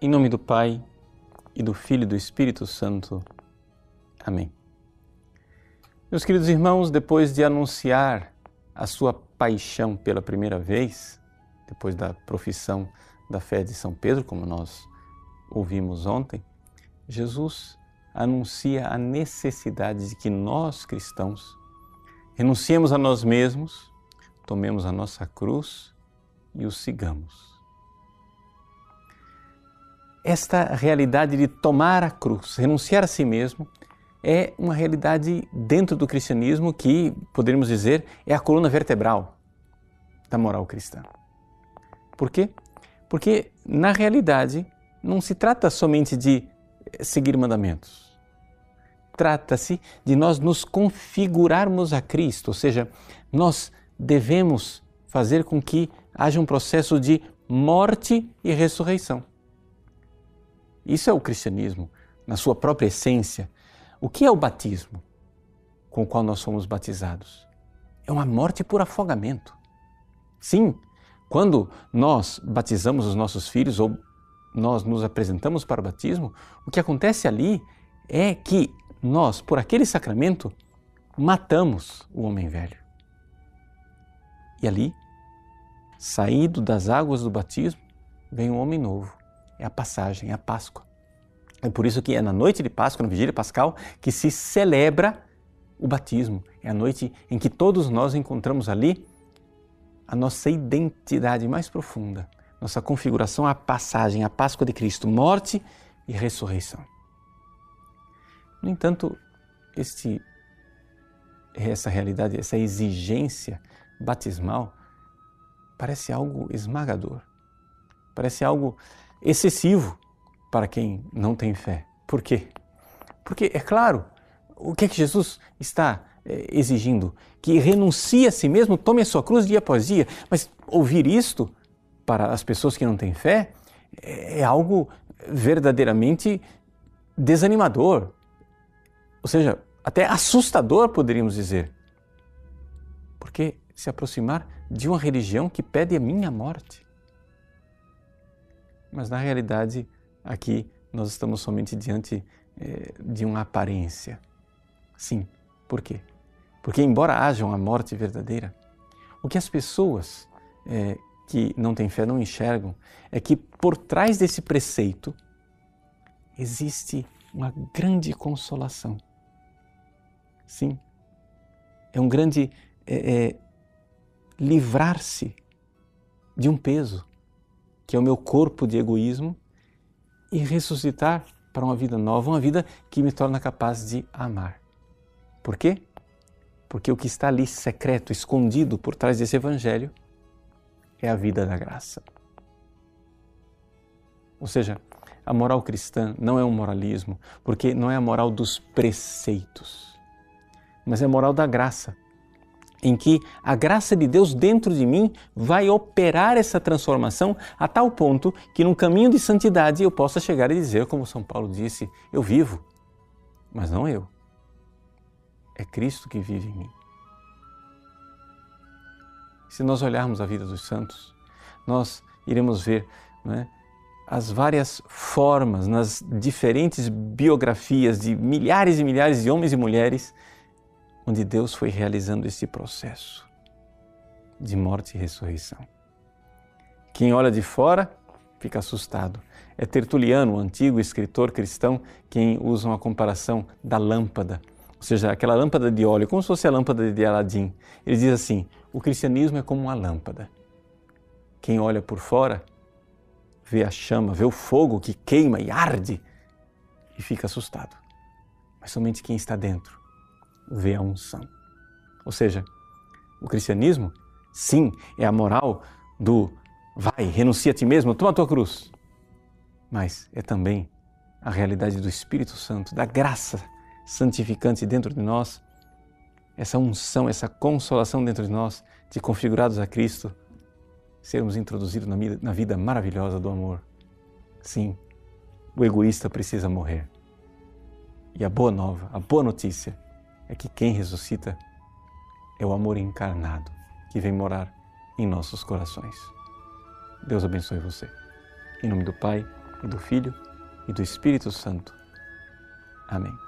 Em nome do Pai e do Filho e do Espírito Santo. Amém. Meus queridos irmãos, depois de anunciar a sua paixão pela primeira vez, depois da profissão da fé de São Pedro, como nós ouvimos ontem, Jesus anuncia a necessidade de que nós cristãos renunciemos a nós mesmos, tomemos a nossa cruz e o sigamos. Esta realidade de tomar a cruz, renunciar a si mesmo, é uma realidade dentro do cristianismo que, poderíamos dizer, é a coluna vertebral da moral cristã. Por quê? Porque, na realidade, não se trata somente de seguir mandamentos. Trata-se de nós nos configurarmos a Cristo, ou seja, nós devemos fazer com que haja um processo de morte e ressurreição. Isso é o cristianismo, na sua própria essência. O que é o batismo com o qual nós somos batizados? É uma morte por afogamento. Sim, quando nós batizamos os nossos filhos ou nós nos apresentamos para o batismo, o que acontece ali é que nós, por aquele sacramento, matamos o homem velho. E ali, saído das águas do batismo, vem um homem novo. É a passagem, é a Páscoa. É por isso que é na noite de Páscoa, na vigília pascal, que se celebra o batismo. É a noite em que todos nós encontramos ali a nossa identidade mais profunda, nossa configuração, a passagem, a Páscoa de Cristo, morte e ressurreição. No entanto, este, essa realidade, essa exigência batismal parece algo esmagador, parece algo excessivo para quem não tem fé. Por quê? Porque, é claro, o que é que Jesus está é, exigindo? Que renuncie a si mesmo, tome a sua cruz dia após dia. Mas ouvir isto para as pessoas que não têm fé é, é algo verdadeiramente desanimador. Ou seja, até assustador, poderíamos dizer. Porque se aproximar de uma religião que pede a minha morte. Mas na realidade, aqui nós estamos somente diante eh, de uma aparência. Sim, por quê? Porque, embora haja uma morte verdadeira, o que as pessoas eh, que não têm fé não enxergam é que por trás desse preceito existe uma grande consolação. Sim, é um grande é, é, livrar-se de um peso, que é o meu corpo de egoísmo, e ressuscitar para uma vida nova, uma vida que me torna capaz de amar. Por quê? Porque o que está ali secreto, escondido por trás desse evangelho é a vida da graça. Ou seja, a moral cristã não é um moralismo, porque não é a moral dos preceitos, mas é a moral da graça em que a graça de Deus dentro de mim vai operar essa transformação a tal ponto que num caminho de santidade eu possa chegar e dizer, como São Paulo disse, eu vivo, mas não eu. É Cristo que vive em mim. Se nós olharmos a vida dos santos, nós iremos ver é, as várias formas nas diferentes biografias de milhares e milhares de homens e mulheres onde Deus foi realizando esse processo de morte e ressurreição. Quem olha de fora fica assustado. É Tertuliano, o antigo escritor cristão, quem usa uma comparação da lâmpada, ou seja, aquela lâmpada de óleo, como se fosse a lâmpada de Aladim. Ele diz assim: o cristianismo é como uma lâmpada. Quem olha por fora vê a chama, vê o fogo que queima e arde e fica assustado. Mas somente quem está dentro vê a unção. Ou seja, o cristianismo, sim, é a moral do vai, renuncia a ti mesmo, toma a tua cruz. Mas é também a realidade do Espírito Santo, da graça santificante dentro de nós, essa unção, essa consolação dentro de nós, de configurados a Cristo, sermos introduzidos na vida, maravilhosa do amor. Sim, o egoísta precisa morrer. E a boa nova, a boa notícia é que quem ressuscita é o amor encarnado que vem morar em nossos corações. Deus abençoe você. Em nome do Pai e do Filho e do Espírito Santo. Amém.